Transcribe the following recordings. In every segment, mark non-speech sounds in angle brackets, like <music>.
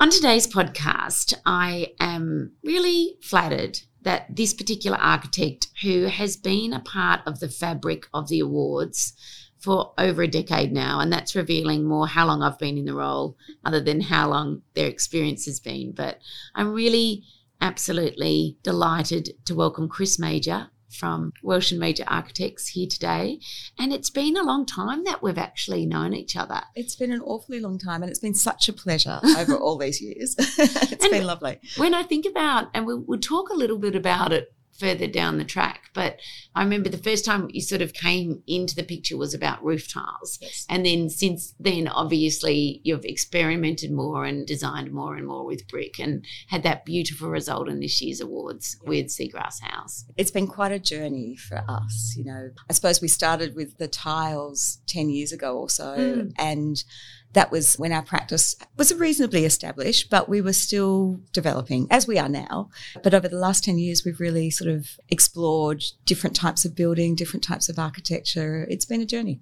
On today's podcast, I am really flattered that this particular architect, who has been a part of the fabric of the awards for over a decade now, and that's revealing more how long I've been in the role, other than how long their experience has been. But I'm really absolutely delighted to welcome Chris Major from Welsh and Major Architects here today. And it's been a long time that we've actually known each other. It's been an awfully long time and it's been such a pleasure <laughs> over all these years. <laughs> it's And been lovely. When I think about, and we'll, we'll talk a little bit about it further down the track, but I remember the first time you sort of came into the picture was about roof tiles. Yes. And then since then, obviously, you've experimented more and designed more and more with brick and had that beautiful result in this year's awards with Seagrass House. It's been quite a journey for us, you know. I suppose we started with the tiles 10 years ago or so Mm. and that was when our practice was reasonably established, but we were still developing, as we are now. But over the last 10 years, we've really sort of explored different types of building, different types of architecture. It's been a journey.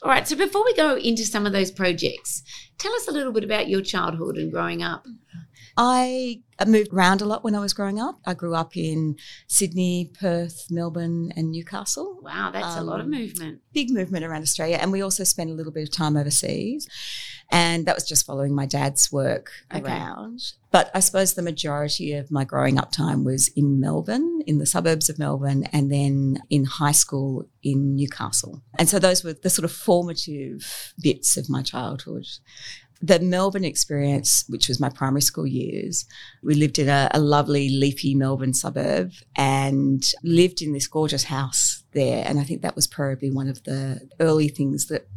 All right. So before we go into some of those projects, tell us a little bit about your childhood and growing up. I moved around a lot when I was growing up. I grew up in Sydney, Perth, Melbourne, and Newcastle. Wow, that's a lot of Um, movement. Big movement around Australia. And we also spent a little bit of time overseas. And that was just following my dad's work Okay. around. But I suppose the majority of my growing up time was in Melbourne, in the suburbs of Melbourne, and then in high school in Newcastle. And so those were the sort of formative bits of my childhood the Melbourne experience, which was my primary school years, we lived in a, a lovely, leafy Melbourne suburb and lived in this gorgeous house there. And I think that was probably one of the early things that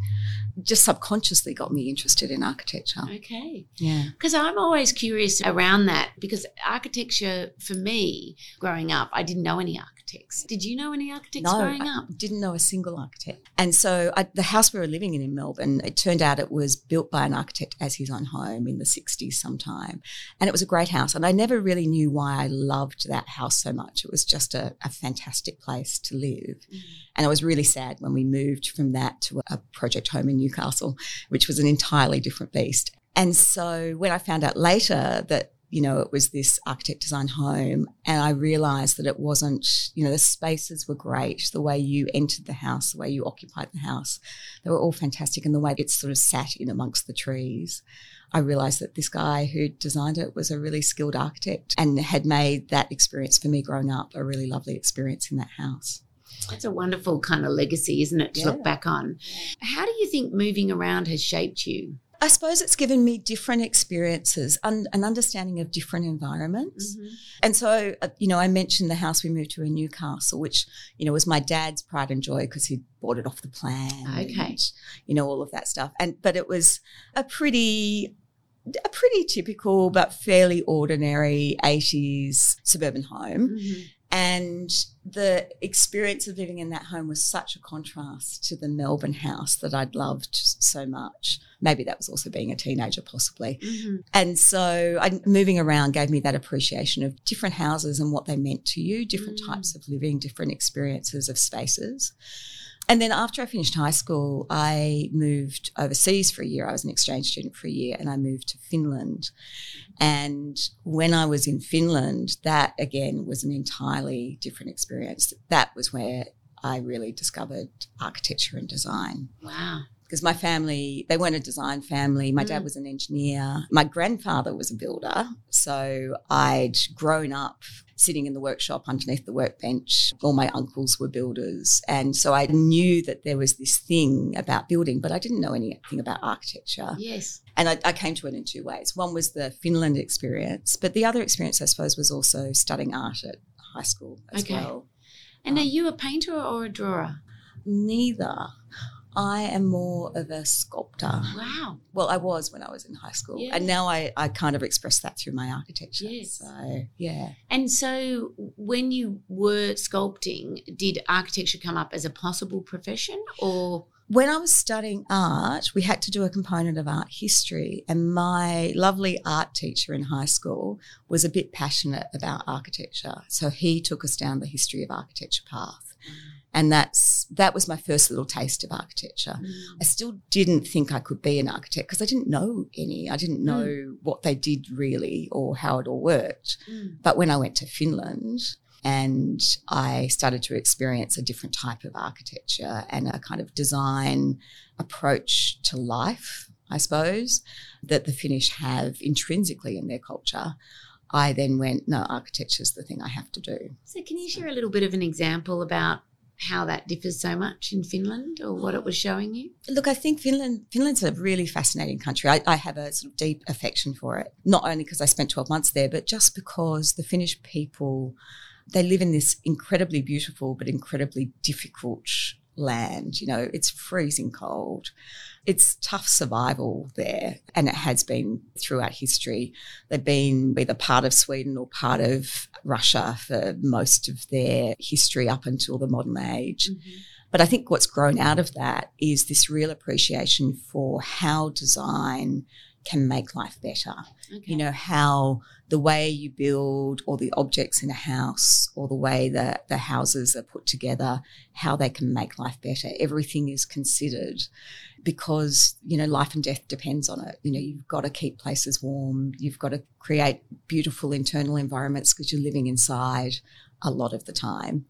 just subconsciously got me interested in architecture. Okay. Yeah. Because I'm always curious around that because architecture for me growing up, I didn't know any architects. Did you know any architects No, growing I up? didn't know a single architect. And so I, the house we were living in in Melbourne, it turned out it was built by an architect as his own home in the 60s sometime. And it was a great house. And I never really knew why I loved that house so much. It was just a, a fantastic place to live. Mm-hmm. And I was really sad when we moved from that to a project home in Newcastle, which was an entirely different beast. And so when I found out later that you know, it was this architect design home. And I realized that it wasn't, you know, the spaces were great. The way you entered the house, the way you occupied the house, they were all fantastic. And the way it sort of sat in amongst the trees. I realized that this guy who designed it was a really skilled architect and had made that experience for me growing up a really lovely experience in that house. That's a wonderful kind of legacy, isn't it, to Yeah. look back on? How do you think moving around has shaped you? I suppose it's given me different experiences, un- an understanding of different environments. And so, uh, you know, I mentioned the house we moved to in Newcastle, which, you know, was my dad's pride and joy because he bought it off the plan. Okay. and, you know, all of that stuff. And, but it was a pretty, a pretty typical but fairly ordinary 80s suburban home. Mhm. And the experience of living in that home was such a contrast to the Melbourne house that I'd loved so much. Maybe that was also being a teenager, possibly. Mhm. And so I, moving around gave me that appreciation of different houses and what they meant to you, different Mm. types of living, different experiences of spaces. And then after I finished high school, I moved overseas for a year. I was an exchange student for a year and I moved to Finland. And when I was in Finland, that again was an entirely different experience. That was where I really discovered architecture and design Wow. because my family they weren't a design family my dad Mm. was an engineer my grandfather was a builder so i'd grown up sitting in the workshop underneath the workbench all my uncles were builders and so i knew that there was this thing about building but i didn't know anything about architecture Yes. and I, I came to it in two ways one was the finland experience but the other experience i suppose was also studying art at high school as Okay. well And are um, you a painter or a drawer? neither I am more of a sculptor. Wow. Well, I was when I was in high school, Yeah. and now I, I kind of express that through my architecture. Yes. So yeah, And so when you were sculpting, did architecture come up as a possible profession or when I was studying art, we had to do a component of art history, and my lovely art teacher in high school was a bit passionate about architecture, so he took us down the history of architecture path, and that's that was my first little taste of architecture. I still didn't think I could be an architect because I didn't know any. I didn't know what they did really or how it all worked. Mm. But when I went to Finland and I started to experience a different type of architecture and a kind of design approach to life, I suppose, that the Finnish have intrinsically in their culture, I then went, no, architecture is the thing I have to do. So can you share a little bit of an example about how that differs so much in Finland or what it was showing you? Look, I think Finland Finland's a really fascinating country. I, I have a sort of deep affection for it, not only because I spent 12 months there, but just because the Finnish people, they live in this incredibly beautiful but incredibly difficult land. You know, it's freezing cold. It's tough survival there, and it has been throughout history. They've been either part of Sweden or part of Russia for most of their history up until the modern age. Mm-hmm. But I think what's grown out of that is this real appreciation for how design can make life better. Okay. You know, how the way you build or the objects in a house or the way that the houses are put together, how they can make life better. Everything is considered because, you know, life and death depends on it. You know, you've got to keep places warm, you've got to create beautiful internal environments because you're living inside a lot of the time.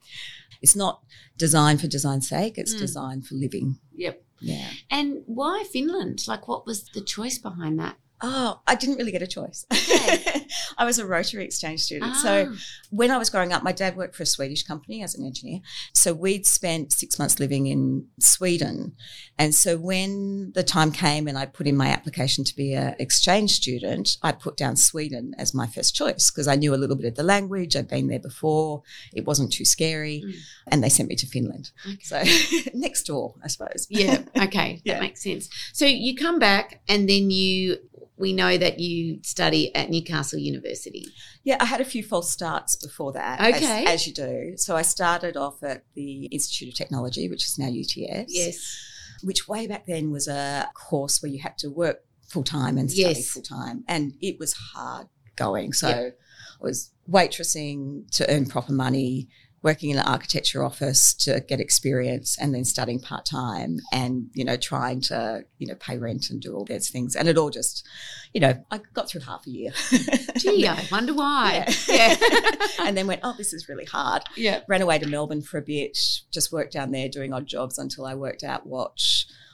It's not designed for design's sake, it's Mm. designed for living. Yep. Yeah. And why Finland? Like what was the choice behind that? Oh, I didn't really get a choice. Okay. <laughs> I was a Rotary exchange student. So Ah, when I was growing up, my dad worked for a Swedish company as an engineer. So we'd spent six months living in Sweden. And so when the time came and I put in my application to be an exchange student, I put down Sweden as my first choice because I knew a little bit of the language. I'd been there before. It wasn't too scary. Mm. And they sent me to Finland. okay. So <laughs> next door, I suppose. yeah. <laughs> Okay. Yeah. That makes sense. So you come back and then you, we know that you study at Newcastle University. Yeah, I had a few false starts before that. Okay. As, as you do. So I started off at the Institute of Technology, which is now UTS. Yes. Which way back then was a course where you had to work full time and study Yes. full time. And it was hard going. So Yep. I was waitressing to earn proper money, working in an architecture office to get experience and then studying part time and, you know, trying to, you know, pay rent and do all those things. And it all just, you know, I got through half a year. <laughs> Gee, I wonder why. Yeah. <laughs> and then went, oh, this is really hard. Yeah. Ran away to Melbourne for a bit, just worked down there doing odd jobs until I worked out what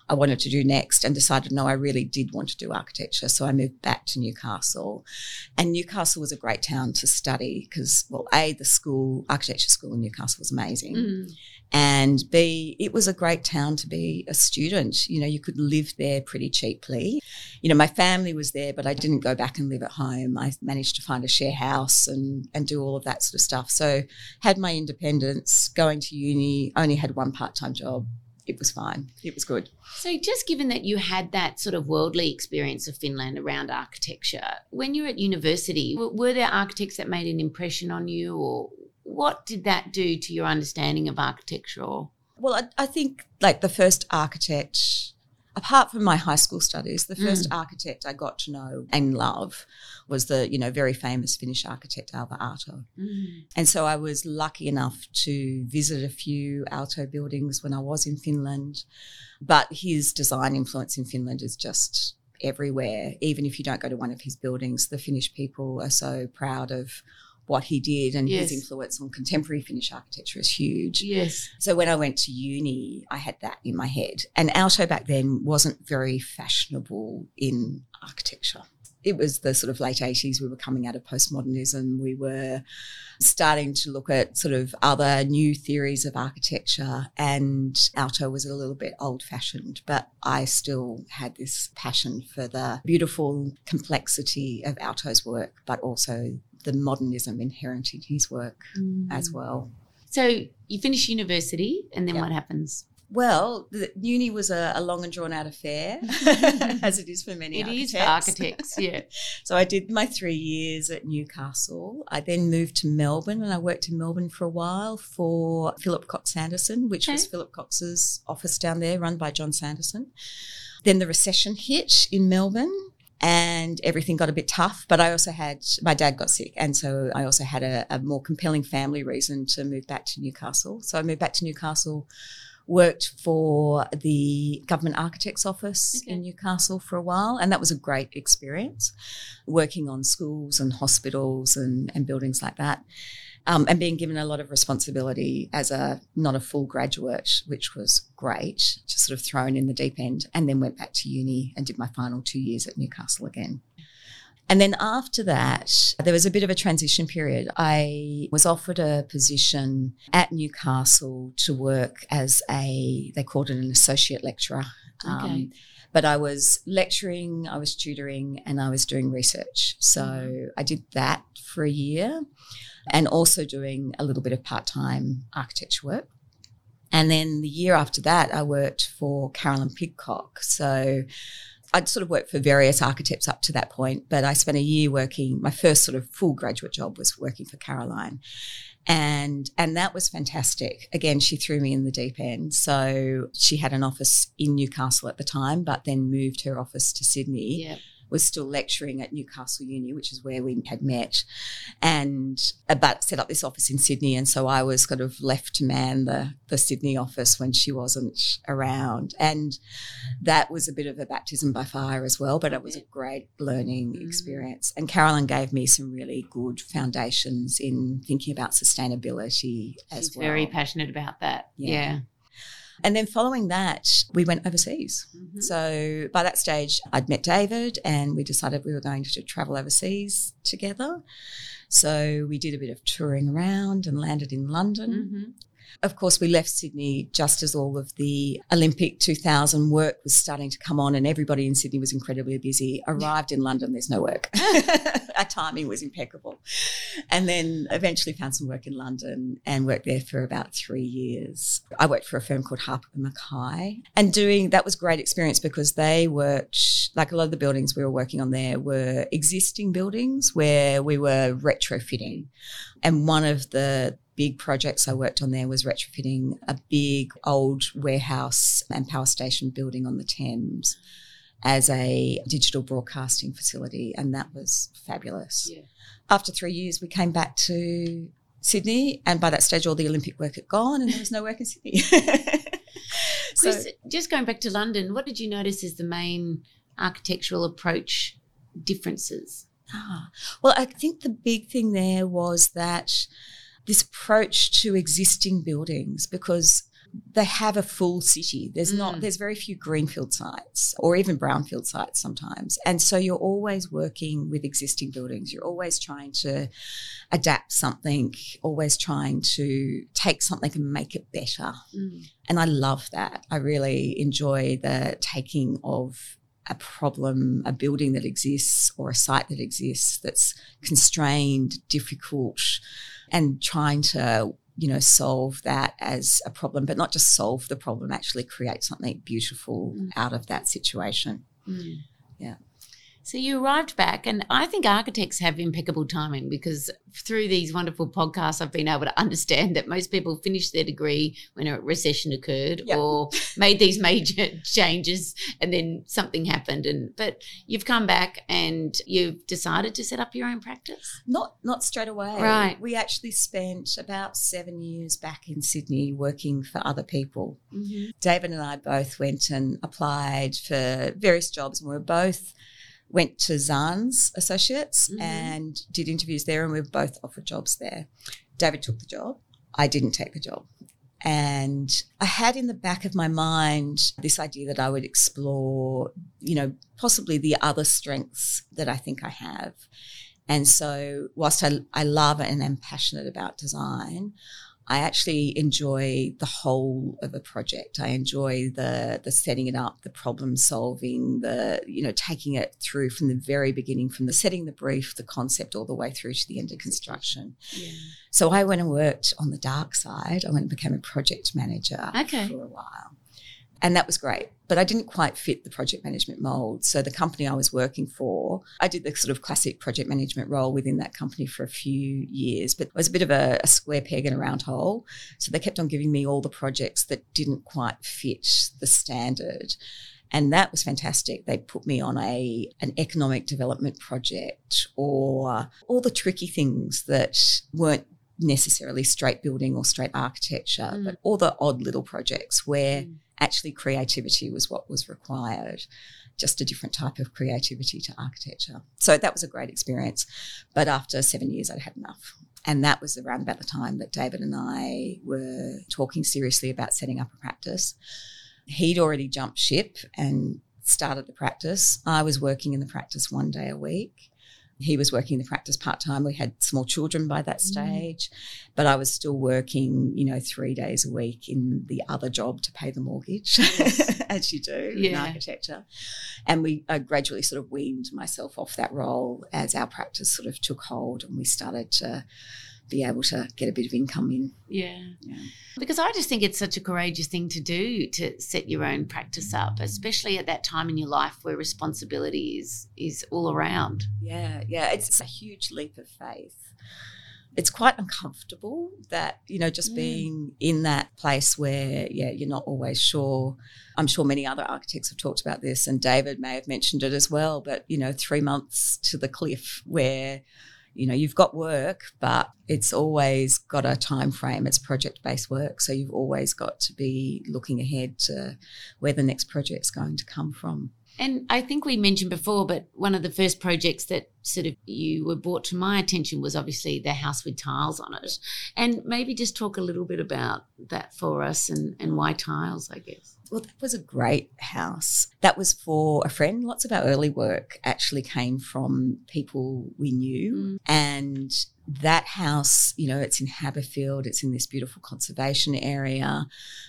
I wanted to do next and decided, no, I really did want to do architecture. So I moved back to Newcastle. And Newcastle was a great town to study because, well, A, the school, architecture school in Newcastle was amazing. Mm. And B, it was a great town to be a student. You know, you could live there pretty cheaply. You know, my family was there, but I didn't go back and live at home. I managed to find a share house and, and do all of that sort of stuff. So had my independence, going to uni, only had one part-time job. It was fine. It was good. So, just given that you had that sort of worldly experience of Finland around architecture, when you were at university, were there architects that made an impression on you, or what did that do to your understanding of architecture? Well, I, I think like the first architect, apart from my high school studies, the first mm. architect I got to know and love was the, you know, very famous Finnish architect Alva Aalto. Mm. And so I was lucky enough to visit a few Aalto buildings when I was in Finland. But his design influence in Finland is just everywhere. Even if you don't go to one of his buildings, the Finnish people are so proud of what he did and Yes. his influence on contemporary Finnish architecture is huge. yes, So when I went to uni, I had that in my head. And Aalto back then wasn't very fashionable in architecture. It was the sort of late 80s. We were coming out of postmodernism. We were starting to look at sort of other new theories of architecture. And Aalto was a little bit old fashioned, but I still had this passion for the beautiful complexity of Aalto's work, but also the modernism inherent in his work as mm. well. So you finish university, and then Yeah. what happens? Well, the uni was a, a long and drawn out affair, <laughs> as it is for many It architects. is for architects, yeah. <laughs> So I did my three years at Newcastle. I then moved to Melbourne and I worked in Melbourne for a while for Philip Cox Sanderson, which was Philip Cox's office down there, run by John Sanderson. Then the recession hit in Melbourne and everything got a bit tough. But I also had, my dad got sick. And so I also had a, a more compelling family reason to move back to Newcastle. So I moved back to Newcastle worked for the government architect's office Okay. in Newcastle for a while, and that was a great experience, working on schools and hospitals and, and buildings like that. Um, and being given a lot of responsibility as a not a full graduate, which was great, just sort of thrown in the deep end, and then went back to uni and did my final two years at Newcastle again. And then after that, there was a bit of a transition period. I was offered a position at Newcastle to work as a, they called it an associate lecturer. Um, but I was lecturing, I was tutoring, and I was doing research. So I did that for a year and also doing a little bit of part time architecture work. And then the year after that, I worked for Caroline Pidcock. So I'd sort of worked for various architects up to that point, but I spent a year working. My first sort of full graduate job was working for Caroline, and and that was fantastic. Again, she threw me in the deep end. So she had an office in Newcastle at the time, but then moved her office to Sydney Yeah. Was still lecturing at Newcastle Uni, which is where we had met, and but set up this office in Sydney. And so I was kind of left to man the the Sydney office when she wasn't around, and that was a bit of a baptism by fire as well. But it was a great learning Mm. experience. And Caroline gave me some really good foundations in thinking about sustainability as She's well. very passionate about that. Yeah. Yeah. And then following that, we went overseas. Mhm. So by that stage, I'd met David and we decided we were going to travel overseas together. So we did a bit of touring around and landed in London. Mhm. Of course, we left Sydney just as all of the Olympic 2000 work was starting to come on and everybody in Sydney was incredibly busy. Arrived in London, there's no work. <laughs> Our timing was impeccable. And then eventually found some work in London and worked there for about three years. I worked for a firm called Harper Mackay and doing that was a great experience because they worked like a lot of the buildings we were working on there were existing buildings where we were retrofitting. And one of the big projects I worked on there was retrofitting a big old warehouse and power station building on the Thames as a digital broadcasting facility. And that was fabulous. Yeah. After three years, we came back to Sydney. And by that stage, all the Olympic work had gone and there was no work in Sydney. <laughs> so, Chris, just going back to London, what did you notice as the main architectural approach differences? Ah, well, I think the big thing there was that this approach to existing buildings, because they have a full city. There's not, Mm. there's very few greenfield sites or even brownfield sites sometimes. And so you're always working with existing buildings. You're always trying to adapt something, always trying to take something and make it better. And I love that. I really enjoy the taking of a problem, a building that exists or a site that exists that's constrained, difficult, and trying to, you know, solve that as a problem, but not just solve the problem, actually create something beautiful Mm. out of that situation. Yeah. So you arrived back, and I think architects have impeccable timing because through these wonderful podcasts, I've been able to <laughs> understand that most people finish their degree when a recession occurred Yep. or made these <laughs> major changes, and then something happened. And but you've come back and you've decided to set up your own practice. Not not straight away. Right. We actually spent about seven years back in Sydney working for other people. Mm-hmm. David and I both went and applied for various jobs, and we were both went to Tzannes Associates Mhm. and did interviews there, and we were both offered jobs there. David took the job. I didn't take the job. And I had in the back of my mind this idea that I would explore, you know, possibly the other strengths that I think I have. And so, whilst I, I love and am passionate about design, I actually enjoy the whole of a project. I enjoy the the setting it up, the problem solving, the you know taking it through from the very beginning, from the setting the brief, the concept, all the way through to the end of construction. Yeah. So I went and worked on the dark side. I went and became a project manager Okay. for a while And that was great. But I didn't quite fit the project management mold. So the company I was working for, I did the sort of classic project management role within that company for a few years, but it was a bit of a, a square peg in a round hole. So they kept on giving me all the projects that didn't quite fit the standard and that was fantastic. They put me on a an economic development project or all the tricky things that weren't necessarily straight building or straight architecture, mm. but all the odd little projects where mm. Actually creativity was what was required. Just a different type of creativity to architecture. So that was a great experience. But after seven years, I'd had enough. And that was around about the time that David and I were talking seriously about setting up a practice he'd already jumped ship and started the practice. I was working in the practice one day a week. He was working the practice part time. We had small children by that mm. stage, mm. but I was still working, you know, three days a week in the other job to pay the mortgage, yes. <laughs> as you do yeah. in architecture. And we I gradually sort of weaned myself off that role as our practice sort of took hold and we started to be able to get a bit of income in. Yeah. yeah. Because I just think it's such a courageous thing to do to set your own practice up, especially at that time in your life where responsibility is is all around. Yeah, yeah. It's a huge leap of faith. It's quite uncomfortable that, you know, just being in that place where, yeah, you're not always sure. I'm sure many other architects have talked about this, and David may have mentioned it as well, but, you know, three months to the cliff where you know you've got work but it's always got a time frame. It's project based work so you've always got to be looking ahead to where the next project's going to come from and I think we mentioned before, but one of the first projects that sort of you were brought to my attention was obviously the house with tiles on it. And maybe just talk a little bit about that for us and, and why tiles, I guess. Well, that was a great house. That was for a friend. Lots of our early work actually came from people we knew. Mm. And that house, you know, it's in Haberfield, it's in this beautiful conservation area,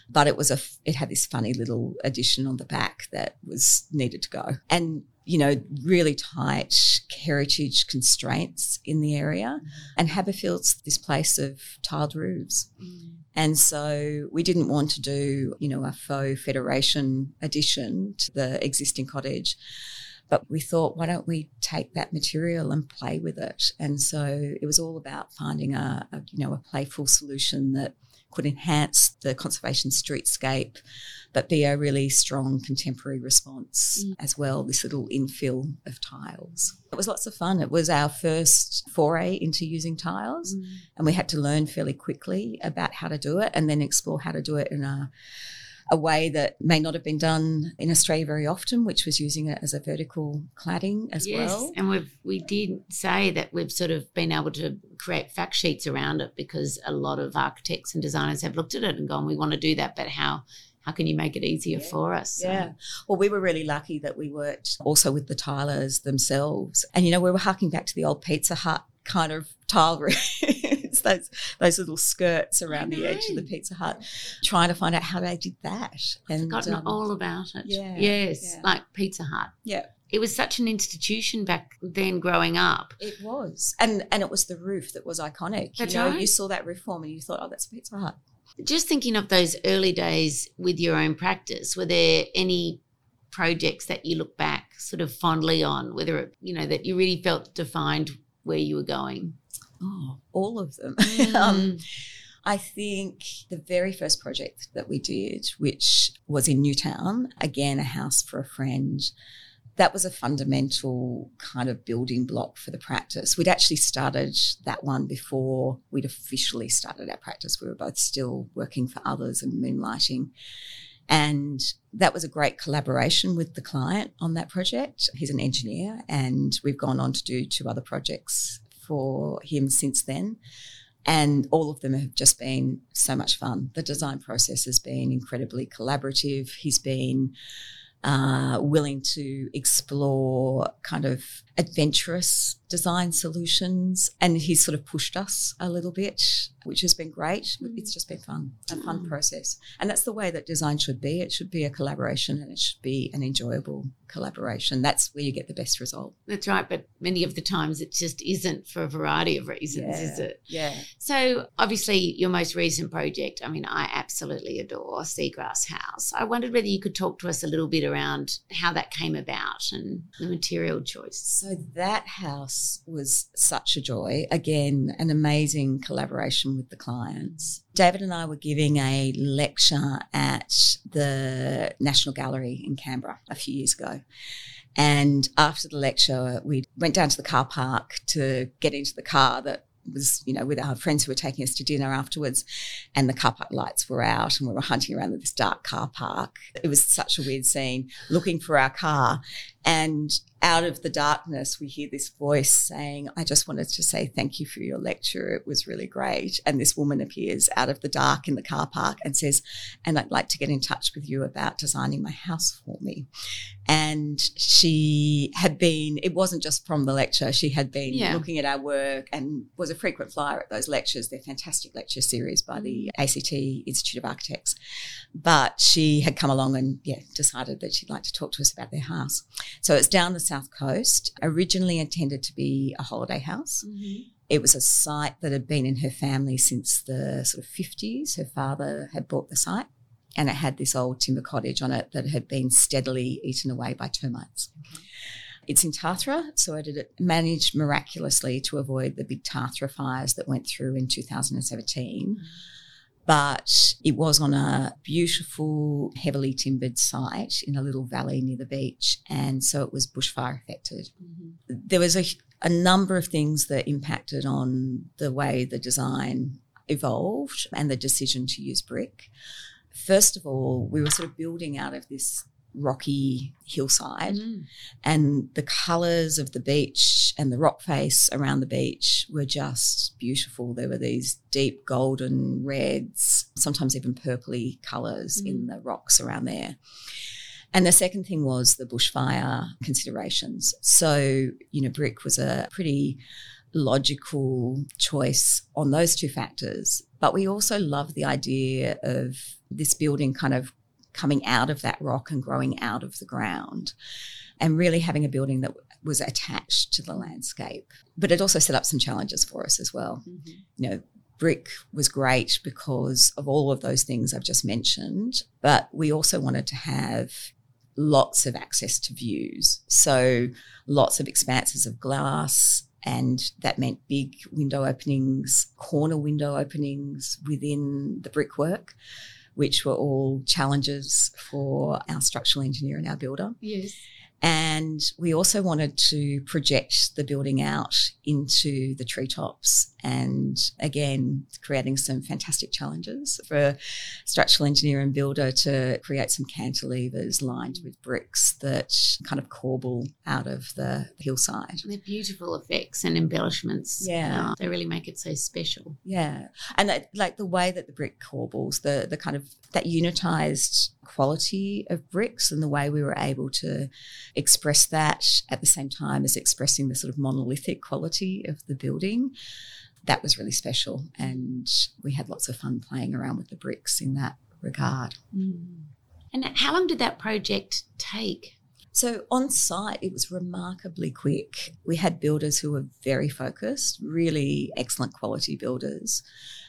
but it was a, it had this funny little addition on the back that was needed to go. And you know, really tight heritage constraints in the area. Mm. And Haberfield's this place of tiled roofs. Mm. And so we didn't want to do, you know, a faux federation addition to the existing cottage. But we thought, why don't we take that material and play with it? And so it was all about finding a, a you know, a playful solution that could enhance the conservation streetscape, but be a really strong contemporary response mm. as well. This little infill of tiles. It was lots of fun. It was our first foray into using tiles, mm. and we had to learn fairly quickly about how to do it and then explore how to do it in a a way that may not have been done in Australia very often, which was using it as a vertical cladding as yes, well. And we've we did say that we've sort of been able to create fact sheets around it because a lot of architects and designers have looked at it and gone, we want to do that, but how how can you make it easier yeah. for us? So. Yeah. Well, we were really lucky that we worked also with the tilers themselves. And, you know, we were harking back to the old Pizza Hut kind of tile roofs, <laughs> <laughs> those those little skirts around the edge of the Pizza Hut, trying to find out how they did that. And forgotten um, all about it. Yeah, yes, yeah. like Pizza Hut. Yeah. It was such an institution back then growing up. It was. And and it was the roof that was iconic. That's you know, right. you saw that roof form and you thought, oh, that's Pizza Hut. Just thinking of those early days with your own practice, were there any projects that you look back sort of fondly on, whether it, you know, that you really felt defined where you were going? Oh, all of them. <laughs> Mm. um, I think the very first project that we did, which was in Newtown, again, a house for a friend, that was a fundamental kind of building block for the practice. We'd actually started that one before we'd officially started our practice. We were both still working for others and moonlighting. And that was a great collaboration with the client on that project. He's an engineer, and we've gone on to do two other projects for him since then. And all of them have just been so much fun. The design process has been incredibly collaborative. He's been uh, willing to explore kind of adventurous design solutions. And he's sort of pushed us a little bit, which has been great. Mm. It's just been fun, a fun process. And that's the way that design should be. It should be a collaboration and it should be an enjoyable collaboration. That's where you get the best result. That's right, but many of the times it just isn't for a variety of reasons, is it? Yeah. So, obviously, your most recent project, I mean, I absolutely adore Seagrass House. I wondered whether you could talk to us a little bit around how that came about and the material choice. So that house was such a joy. Again, an amazing collaboration with the clients. David and I were giving a lecture at the National Gallery in Canberra a few years ago. And after the lecture, we went down to the car park to get into the car that was, you know, with our friends who were taking us to dinner afterwards, and the car park lights were out, and we were hunting around this dark car park. It was such a weird scene, looking for our car, and out of the darkness, we hear this voice saying, I just wanted to say thank you for your lecture. It was really great. And this woman appears out of the dark in the car park and says, And I'd like to get in touch with you about designing my house for me. And she had been, it wasn't just from the lecture, she had been Yeah. looking at our work and was a frequent flyer at those lectures. They're fantastic lecture series by the mm-hmm. ACT Institute of Architects. But she had come along and, yeah, decided that she'd like to talk to us about their house. So it's down the south coast, originally intended to be a holiday house. Mm-hmm. It was a site that had been in her family since the sort of 50s. Her father had bought the site and it had this old timber cottage on it that had been steadily eaten away by termites. Mm-hmm. It's in Tathra, so it managed miraculously to avoid the big Tathra fires that went through in 2017 mm-hmm. But it was on a beautiful, heavily timbered site in a little valley near the beach, and so it was bushfire affected. Mm-hmm. There was a, a number of things that impacted on the way the design evolved and the decision to use brick. First of all, we were sort of building out of this rocky hillside Mm. and the colours of the beach and the rock face around the beach were just beautiful. There were these deep golden reds, sometimes even purpley colours in the rocks around there. And the second thing was the bushfire considerations. So, you know, brick was a pretty logical choice on those two factors. But we also love the idea of this building kind of coming out of that rock and growing out of the ground and really having a building that was attached to the landscape. But it also set up some challenges for us as well. Mm-hmm. You know, brick was great because of all of those things I've just mentioned, but we also wanted to have lots of access to views. So lots of expanses of glass. And that meant big window openings, corner window openings within the brickwork, which were all challenges for our structural engineer and our builder. Yes. And we also wanted to project the building out into the treetops and again, creating some fantastic challenges for a structural engineer and builder to create some cantilevers lined with bricks that kind of corbel out of the hillside. They're beautiful effects and embellishments. Yeah. Uh, they really make it so special. Yeah, and that, like the way that the brick corbels, the the kind of that unitized quality of bricks, and the way we were able to express that at the same time as expressing the sort of monolithic quality of the building, that was really special, and we had lots of fun playing around with the bricks in that regard. Mm. And how long did that project take? So on site, it was remarkably quick. We had builders who were very focused, really excellent quality builders,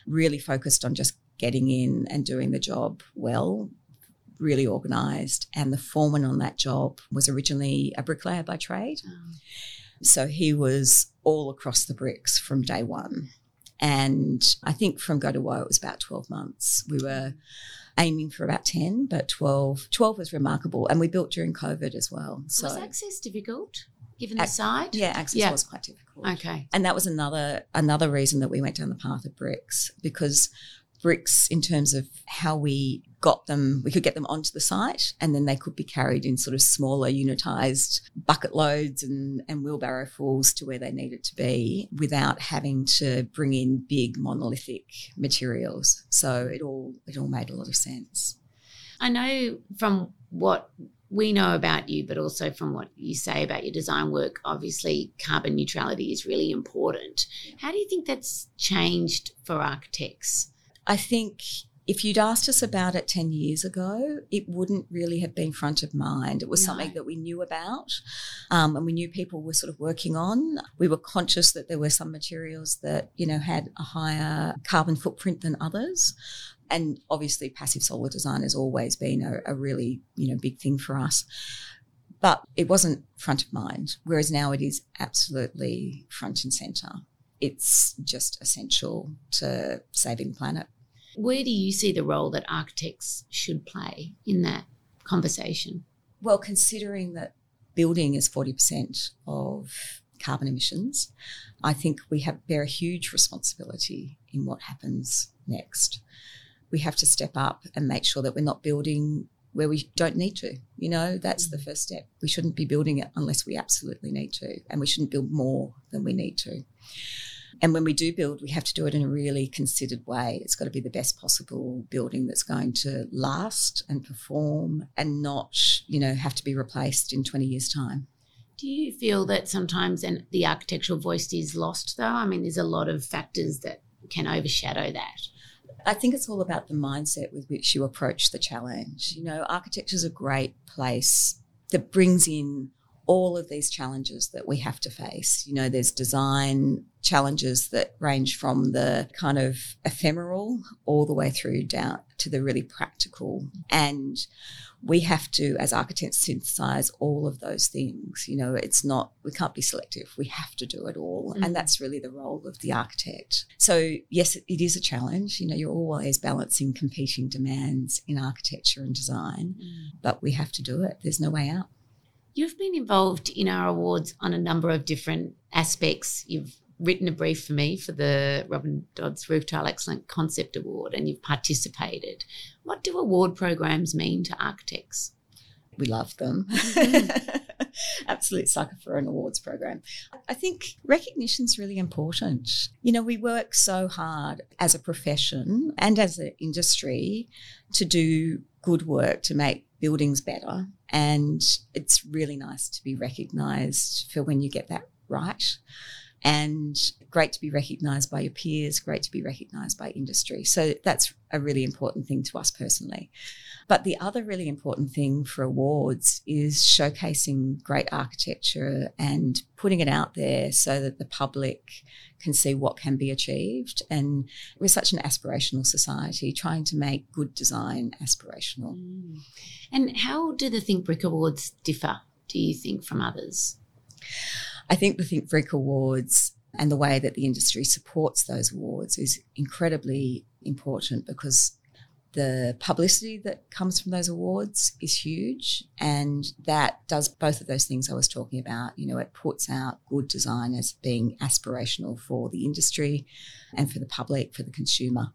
really focused on just getting in and doing the job well, really organised. And the foreman on that job was originally a bricklayer by trade. Oh. So he was all across the bricks from day one. And I think from go to woe, it was about 12 months. We were aiming for about 10, but 12, 12 was remarkable. And we built during COVID as well. So, Was access difficult given the Ac- site? yeah, access Yeah. was quite difficult. Okay. And that was another another reason that we went down the path of bricks because bricks in terms of how we got them we could get them onto the site and then they could be carried in sort of smaller unitized bucket loads and, and wheelbarrow fulls to where they needed to be without having to bring in big monolithic materials so it all it all made a lot of sense I know from what we know about you, but also from what you say about your design work, obviously carbon neutrality is really important. How do you think that's changed for architects? I think if you'd asked us about it 10 years ago, it wouldn't really have been front of mind. It was no. something that we knew about um, and we knew people were sort of working on. We were conscious that there were some materials that, you know, had a higher carbon footprint than others. And obviously, passive solar design has always been a, a really, you know, big thing for us. But it wasn't front of mind, whereas now it is absolutely front and centre. It's just essential to saving the planet. Where do you see the role that architects should play in that conversation? Well, considering that building is 40% of carbon emissions, I think we have bear a huge responsibility in what happens next. We have to step up and make sure that we're not building where we don't need to. You know, that's the mm. first step. We shouldn't be building it unless we absolutely need to, and we shouldn't build more than we need to. And when we do build, we have to do it in a really considered way. It's got to be the best possible building that's going to last and perform and not, you know, have to be replaced in 20 years' time. Do you feel that sometimes and the architectural voice is lost though? I mean, there's a lot of factors that can overshadow that. I think it's all about the mindset with which you approach the challenge. You know, architecture is a great place that brings in all of these challenges that we have to face. You know, there's design challenges that range from the kind of ephemeral all the way through down to the really practical. And we have to, as architects, synthesize all of those things. You know, it's not, we can't be selective. We have to do it all. Mm. And that's really the role of the architect. So, yes, it is a challenge. You know, you're always balancing competing demands in architecture and design, mm. but we have to do it. There's no way out. You've been involved in our awards on a number of different aspects. You've written a brief for me for the Robin Dods Roof Tile Excellent Concept Award and you've participated. What do award programs mean to architects? We love them. Mm-hmm. <laughs> <laughs> Absolute sucker for an awards program. I think recognition is really important. You know, we work so hard as a profession and as an industry to do good work to make buildings better. And it's really nice to be recognised for when you get that right. And great to be recognised by your peers, great to be recognised by industry. So that's a really important thing to us personally. But the other really important thing for awards is showcasing great architecture and putting it out there so that the public can see what can be achieved. And we're such an aspirational society, trying to make good design aspirational. Mm. And how do the Think Brick Awards differ, do you think, from others? I think the Think Brick Awards and the way that the industry supports those awards is incredibly important because the publicity that comes from those awards is huge and that does both of those things I was talking about. You know, it puts out good design as being aspirational for the industry and for the public, for the consumer.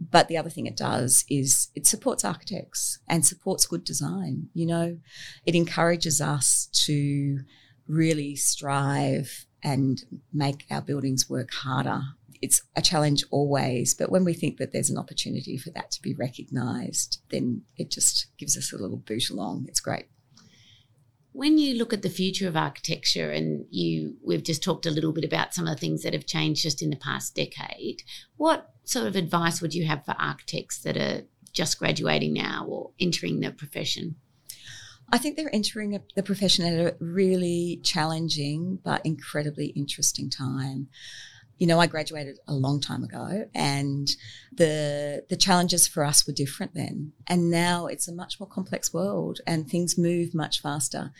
But the other thing it does is it supports architects and supports good design. You know, it encourages us to really strive and make our buildings work harder it's a challenge always, but when we think that there's an opportunity for that to be recognised, then it just gives us a little boot along. It's great. When you look at the future of architecture, and you we've just talked a little bit about some of the things that have changed just in the past decade, what sort of advice would you have for architects that are just graduating now or entering the profession? I think they're entering the profession at a really challenging but incredibly interesting time you know, I graduated a long time ago and the the challenges for us were different then. And now it's a much more complex world and things move much faster.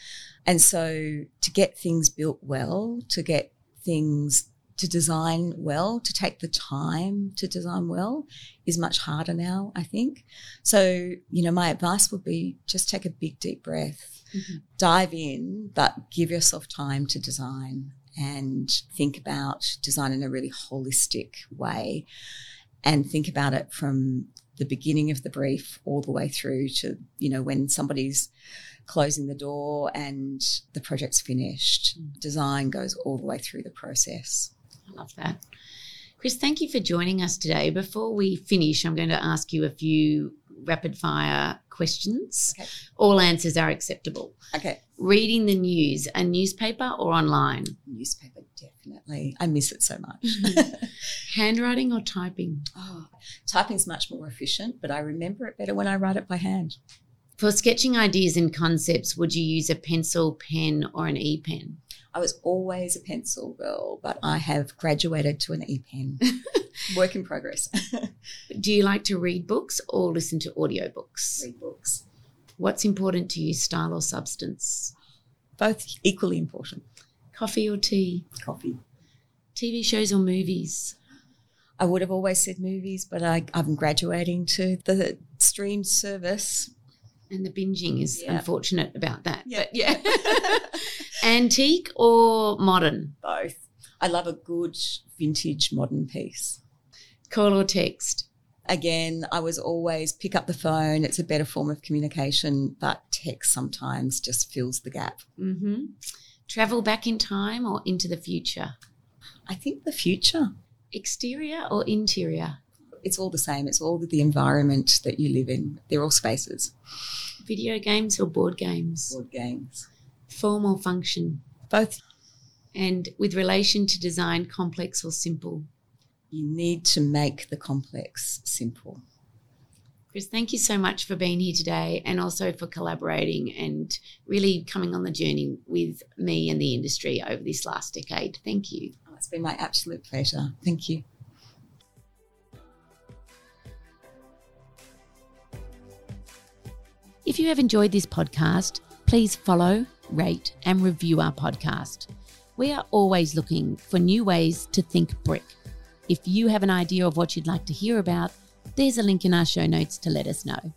And so to get things built well, to get things to design well, to take the time to design well is much harder now, I think. So, you know, my advice would be just take a big deep breath. Mm-hmm. Dive in, but give yourself time to design and think about design in a really holistic way and think about it from the beginning of the brief all the way through to you know when somebody's closing the door and the project's finished design goes all the way through the process i love that chris thank you for joining us today before we finish i'm going to ask you a few rapid fire questions. Okay. All answers are acceptable. Okay. Reading the news, a newspaper or online? Newspaper, definitely. I miss it so much. Mm-hmm. <laughs> Handwriting or typing? oh, typing's much more efficient, but I remember it better when I write it by hand. For sketching ideas and concepts, would you use a pencil, pen, or an e pen? I was always a pencil girl, but I have graduated to an e-pen. <laughs> Work in progress. <laughs> Do you like to read books or listen to audiobooks? Read books. What's important to you, style or substance? Both equally important. Coffee or tea? Coffee. TV shows or movies? I would have always said movies, but I, I'm graduating to the streamed service. And the binging is Yeah. unfortunate about that. Yeah. But yeah. <laughs> <laughs> Antique or modern? Both. I love a good vintage modern piece. Call or text? Again, I was always pick up the phone. It's a better form of communication, but text sometimes just fills the gap. Mm-hmm. Travel back in time or into the future? I think the future, Exterior or interior? it's all the same. It's all the environment that you live in. They're all spaces. Video games or board games? Board games. Form or function? Both And with relation to design, complex or simple? You need to make the complex simple. Chris, thank you so much for being here today and also for collaborating and really coming on the journey with me and the industry over this last decade. Thank you. Oh, it's been my absolute pleasure. Thank you. If you have enjoyed this podcast, please follow, rate, and review our podcast. We are always looking for new ways to think brick. If you have an idea of what you'd like to hear about, there's a link in our show notes to let us know.